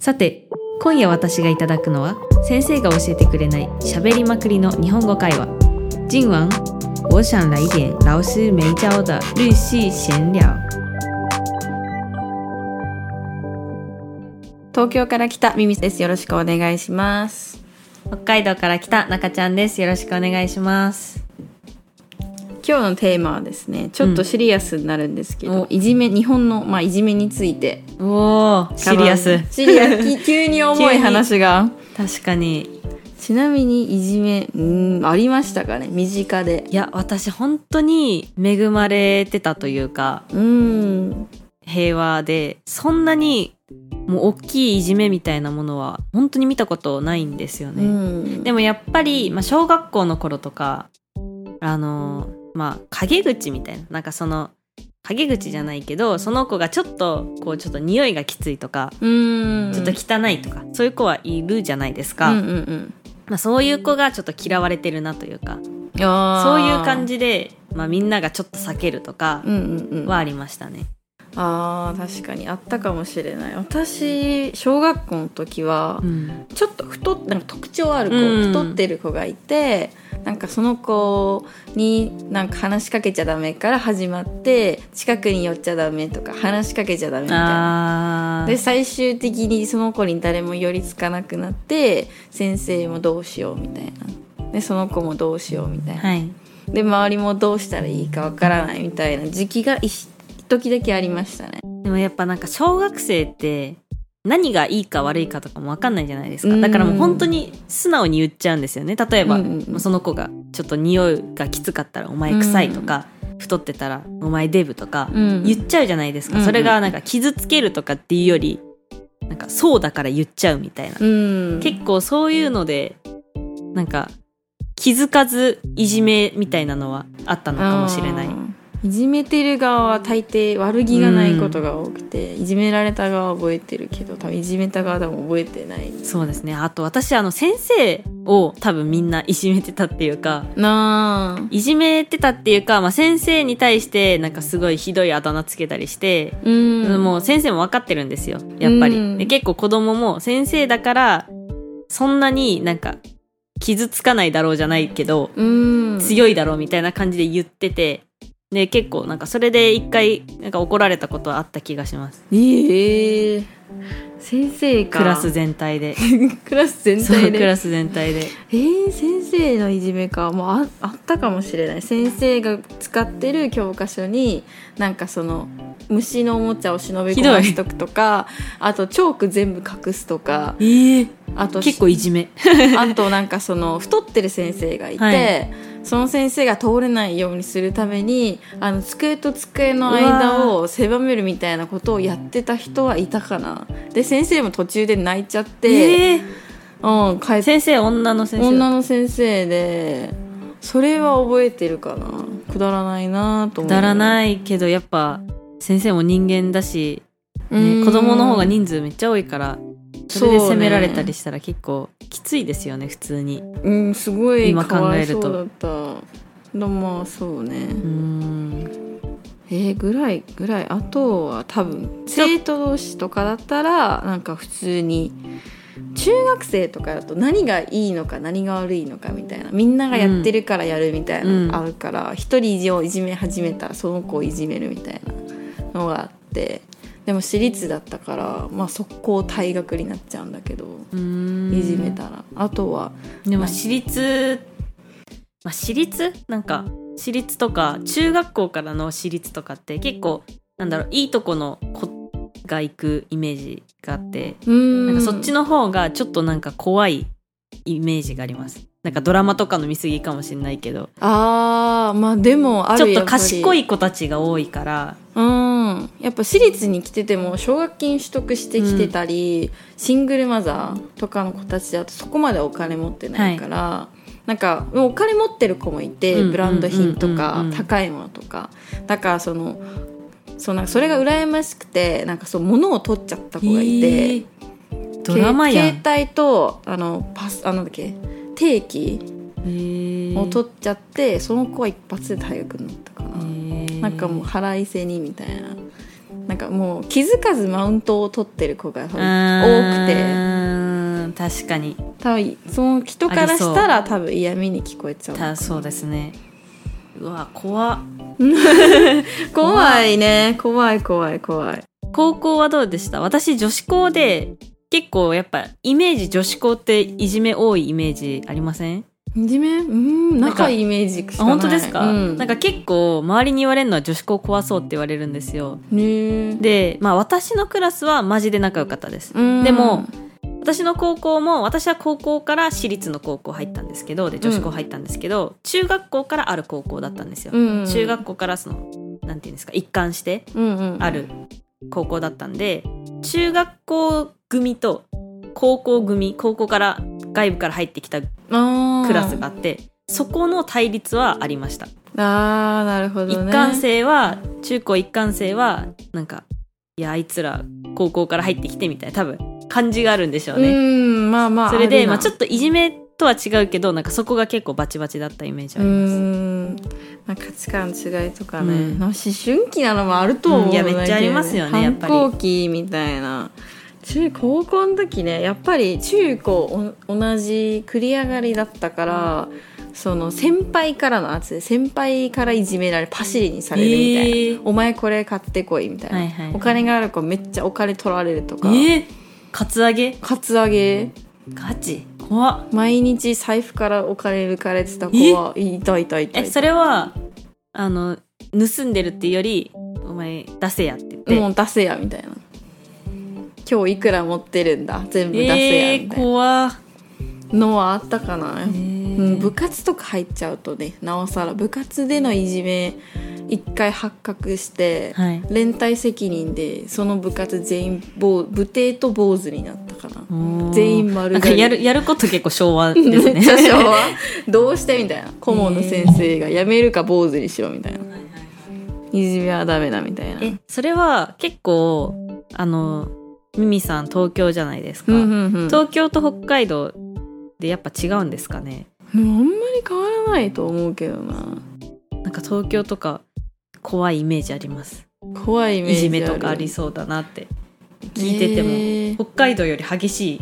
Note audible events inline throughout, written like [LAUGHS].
さて今夜私がいただくのは先生が教えてくれない喋りまくりの日本語会話今晚我想来一点老师没教的日系闲聊東京から来たミミです。よろしくお願いします。北海道から来た中ちゃんですよろしくお願いします今日のテーマはですね、ちょっとシリアスになるんですけど、おいじめ、日本の、まあ、いじめについて。おおシリアスシリアス、き [LAUGHS] 急に重い話が。確かにちなみにいじめ、うん、ありましたかね？身近で。いや私本当に恵まれてたというかうん。平和でそんなにもう大きいいじめみたいなものは本当に見たことないんですようね、ん。でもやっぱり、まあ、小学校の頃とかあのまあ陰口みたいななんかその陰口じゃないけどその子がちょっとこうちょっと匂いがきついとか、うん。ちょっと汚いとかそういう子はいるじゃないですか、うんうんうん。まあ、そういう子がちょっと嫌われてるなというかそういう感。じで、まあ、みんながちょっと避けるとかうんうんうん。はありましたね。あー確かにあったかもしれない。私小学校の時はうん。ちょっと太っなんか特徴ある子、うん。太ってる子がいてなんかその子になんか話しかけちゃダメから始まって近くに寄っちゃダメとか話しかけちゃダメみたいな。あで最終的にその子に誰も寄りつかなくなって先生もどうしようみたいな。でその子もどうしようみたいな、はい。で周りもどうしたらいいかわからないみたいな時期が一時だけありましたね。でもやっぱなんか小学生って何がいいか悪いかとかも分かんないじゃないですか。うん。だからもう本当に素直に言っちゃうんですよね。例えば、その子がちょっと匂いがきつかったら「お前臭い」とか、太ってたら「お前デブ」とかうん。言っちゃうじゃないですか、それがなんか傷つけるとかっていうよりなんかそうだから言っちゃうみたいな、うん。結構そういうのでなんか気づかずいじめみたいなのはあったのかもしれないいじめてる側は大抵悪気がないことが多くて、いじめられた側は覚えてるけど多分いじめた側でも覚えてない。そうですね。あと私あの先生を多分みんないじめてたっていうかなあ。いじめてたっていうか、まあ、先生に対してなんかすごいひどいあだ名つけたりして、うん。もう先生も分かってるんですよやっぱり、うん。で結構子供も先生だからそんなになんか傷つかないだろうじゃないけど、うん。強いだろうみたいな感じで言っててで結構なんかそれで一回なんか怒られたことはあった気がします。ええ先生かクラス全体で。[LAUGHS] クラス全体で。クラス全体で。えー、先生のいじめか。もうああったかもしれない。先生が使ってる教科書になんかその虫のおもちゃを忍び込ましとくとかあとチョーク全部隠すとかええあと結構いじめ。[LAUGHS] あとなんかその太ってる先生がいて、はいその先生が通れないようにするためにあの机と机の間を狭めるみたいなことをやってた人はいたかな。で先生も途中で泣いちゃって、ええうん、帰って先生女の先生女の先生でそれは覚えてるかな。くだらないなと思う。くだらないけどやっぱ先生も人間だし、うん。ね、子供の方が人数めっちゃ多いからそれで責められたりしたら結構きついですよね普通に。うんすごい今考えると。そうだった。まあそうね、うーん。えー、ぐらいぐらい。あとは多分生徒同士とかだったらなんか普通に中学生とかだと何がいいのか何が悪いのかみたいな。みんながやってるからやるみたいなのがあるから一、人をいじめ始めたらその子をいじめるみたいなのがあってでも私立だったから、まあ、速攻退学になっちゃうんだけどいじめたら。あとはでも私立まあ私立？なんか私立とか中学校からの私立とかって結構なんだろういいとこの子が行くイメージがあってうん。なんかそっちの方がちょっとなんか怖いイメージがあります。なんかドラマとかの見過ぎかもしれないけど。あーまあでもあちょっと賢い子たちが多いからうんやっぱ私立に来てても奨学金取得してきてたり、シングルマザーとかの子たちだとそこまでお金持ってないから、なんかもうお金持ってる子もいて、うんうんブランド品とか、うんうんうん高いものとか。だからそのそうなんかそれが羨ましくてなんかそう物を取っちゃった子がいて、えードラマや携帯とあのパスあなんだっけ定期えー。を取っちゃって、その子は一発で大学になったかな。えー。なんかもう腹いせにみたいなかかもう気づかずマウントを取ってる子が多くて。確かに。多分その人からしたら多分嫌味に聞こえちゃう。たそうですね。うわ怖っ。[LAUGHS] 怖いね。怖い怖い怖い。高校はどうでした？私女子校で結構やっぱイメージ女子校っていじめ多いイメージありません？いじめ？うん仲いいイメージしかあない。本当ですか、うん、なんか結構周りに言われるのは女子校怖そうって言われるんですよ。ね。でまあ私のクラスはマジで仲良かったです。うん。でも私の高校も私は高校から私立の高校入ったんですけどで女子校入ったんですけど、中学校からある高校だったんですよ、うん。中学校からそのなんていうんですか一貫してうんうん。ある高校だったんで中学校組と高校組高校から外部から入ってきたククラスがあってそこの対立はありました、あーなるほどね。一貫生は中高一貫生はなんかいやあいつら高校から入ってきてみたいな多分感じがあるんでしょううね、んまあまあそれで、まあ、ょっちょっといじめとは違うけどなんかそこが結構バチバチだったイメージあうります、ん。まあ価値観の違いとかね、うん。まあ思春期なのもあると思う、うんいやめっちゃありますよねやっぱり。反抗期みたいな中高校の時ねやっぱり中高お同じ繰り上がりだったから、その先輩からの圧で先輩からいじめられパシリにされるみたいな、え。ーお前これ買ってこいみたいな、はいはいはい。お金がある子めっちゃお金取られるとか、えー、カツアゲ？カツアゲ。ガチ？怖っ。毎日財布からお金抜かれてた子はいたいたいたい。たえそれはあの盗んでるっていうよりお前出せやって言って。もう出せやみたいな今日いくら持ってるんだ？全部出せやえー、みたいな怖。っのはあったかな、えうん、ー部活とか入っちゃうとねなおさら。部活でのいじめ一回発覚して、はい。連帯責任でその部活全員坊武帝と坊主になったかな。全員丸刈り。やるやること結構昭和ですね。めっちゃ昭和。どうしてみたいな。顧問の先生がやめるか坊主にしろみたいな。いじめはダメだみたいな。えそれは結構あのミミさん東京じゃないですか、うんうんうん。東京と北海道でやっぱ違うんですかね。うんあんまり変わらないと思うけどな。なんか東京とか怖いイメージあります。怖いイメージいじめとかあるりそうだなって。聞いてても、へー。北海道より激しい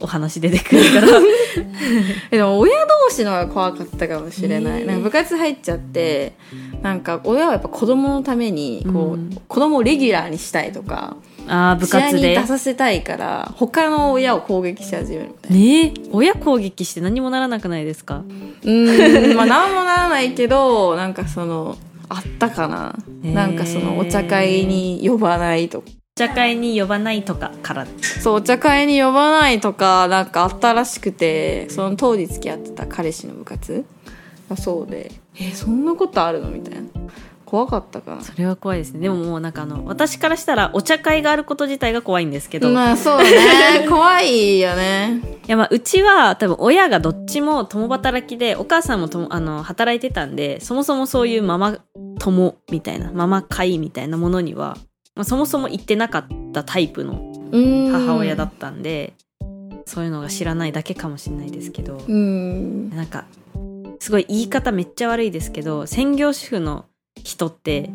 お話出てくるから。[LAUGHS] えでも親同士の方が怖かったかもしれない、へーなんか部活入っちゃってなんか親はやっぱ子供のためにこう、うん。子供をレギュラーにしたいとかあー部試合に活で出させたいから他の親を攻撃し始めるみたいな。ねえ親攻撃して何もならなくないですか？うーんまあ何もならないけどなんかそのあったかな、へー。なんかそのお茶会に呼ばないとか。お茶会に呼ばないとかから。そうお茶会に呼ばないとかなんかあったらしくてその当時付き合ってた彼氏の部活がそうで。えそんなことあるの？みたいな怖かったか。なそれは怖いですね。でももうなんかあの私からしたらお茶会があること自体が怖いんですけど、いまあそうね。[LAUGHS] 怖いよね。やまあうちは多分親がどっちも共働きでお母さんもともあの働いてたんでそもそもそういうママ友みたいなママ会みたいなものには、まあ、そもそも行ってなかったタイプの母母親だったんで、そういうのが知らないだけかもしれないですけど、うん。なんかすごい言い方めっちゃ悪いですけど専業主婦の人って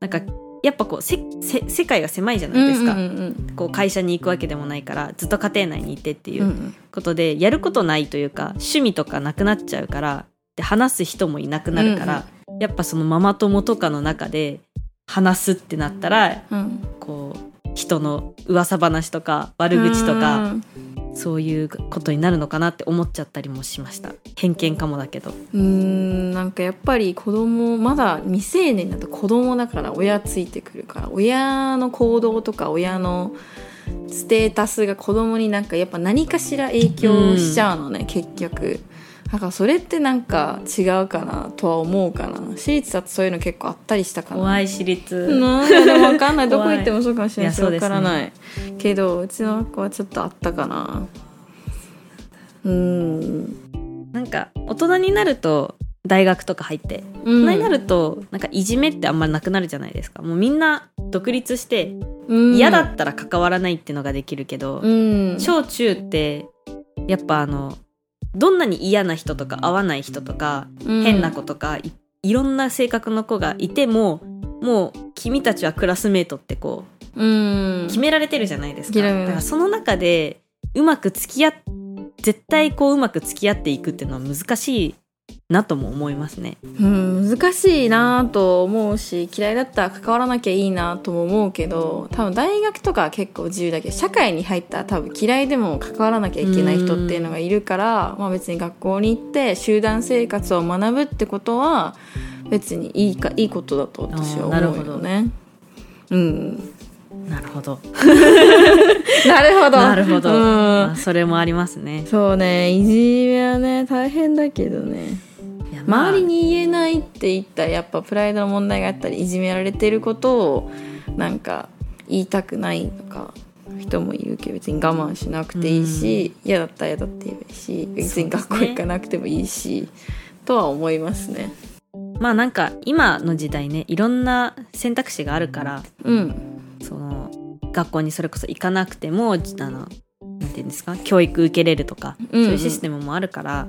なんかやっぱこうせせ世界が狭いじゃないですか、うんうんこう会社に行くわけでもないからずっと家庭内にいてっていうんううん。ことで、やることないというか趣味とかなくなっちゃうからで話す人もいなくなるから、やっぱそのママ友とかの中で話すってなったらうん。こう人の噂話とか悪口とか、そういうことになるのかなって思っちゃったりもしました。偏見かもだけど。うんうんなんかやっぱり子供まだ未成年だと子供だから親ついてくるから親の行動とか親のステータスが子供になんかやっぱ何かしら影響しちゃうのね、結局。だからそれってなんか違うかなとは思うかな。私立だとそういうの結構あったりしたかな。怖い私立、なん。やでも分かんない。どこ行ってもそうかもしれない。しい。分からないけどうちの学校はちょっとあったかな。うん。なんか大人になると大学とか入って大大人になるとなんかいじめってあんまりなくなるじゃないですか。もうみんな独立してうん。嫌だったら関わらないっていうのができるけど、うん。小中ってやっぱあのどんなに嫌な人とか合わない人とか、変な子とかいいろんな性格の子がいてももう君たちはクラスメートってこううん。決められてるじゃないですか。だからその中でうまく付き合っ絶対こううまく付き合っていくっていうのは難しいなとも思いますね。うん、難しいなと思うし嫌いだったら関わらなきゃいいなとも思うけど多分大学とかは結構自由だけど社会に入ったら多分嫌いでも関わらなきゃいけない人っていうのがいるから、まあ、別に学校に行って集団生活を学ぶってことは別にいいかいいことだと私は思うよね。うん、なるほど。[LAUGHS] なるほど。なるほど、うん。まあそれもありますね。そうね。いじめはね大変だけどね周りに言えないって言ったらやっぱプライドの問題があったりいじめられてることをなんか言いたくないとか人もいるけど別に我慢しなくていいし、嫌だったら嫌だって言えばいいし別に学校行かなくてもいいし、とは思いますね。まあなんか今の時代ねいろんな選択肢があるからうんその学校にそれこそ行かなくてもあのなんていうんですか教育受けれるとか、うんうんそういうシステムもあるから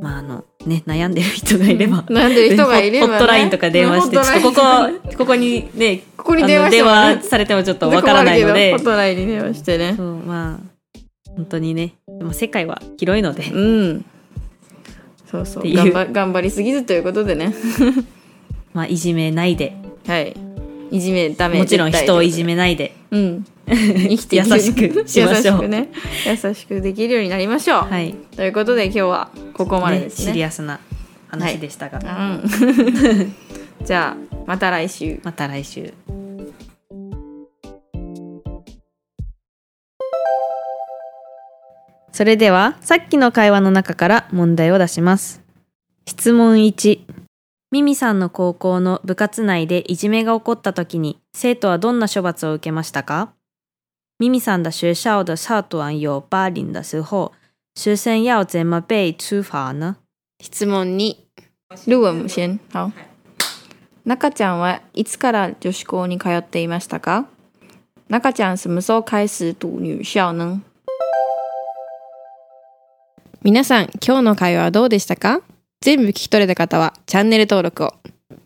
まああのね悩んでる人がいれば、悩んでる人がいれば、ね、ホットラインとか電話して、ちょっとここ、ここにね、[LAUGHS] ここに電話電話されてもちょっとわからないので。ホッ、トラインに電話してね。そう、まあ、本当にね、でも世界は広いので、うん。そうそう。う。頑張頑張りすぎずということでね。[LAUGHS] まあ、いじめないで、はいいじめダメもちろん人をいじめめないで、うん。[LAUGHS] 生きて優しくしましょう。優しくね。優しくできるようになりましょう、はい。ということで今日はここまでね、ですね。シリアスな話でしたが、うん。[LAUGHS] じゃあまた来週。また来週。それでは、さっきの会話の中から問題を出します。質問1。ミミさんの高校の部活内でいじめが起こった時に、生徒はどんな処罰を受けましたか？ミミさん的学校的社团有霸凌的时候，学生要怎么被处罚呢？質問2ルー文無先好。中ちゃんはいつから女子校に通っていましたか？中ちゃん什么时候開始读女校呢皆さん今日の会話はどうでしたか？全部聞き取れた方はチャンネル登録を。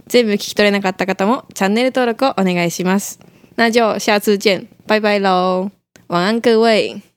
全部聞き取れなかった方もチャンネル登録をお願いします。那就下次见。拜拜喽晚安各位。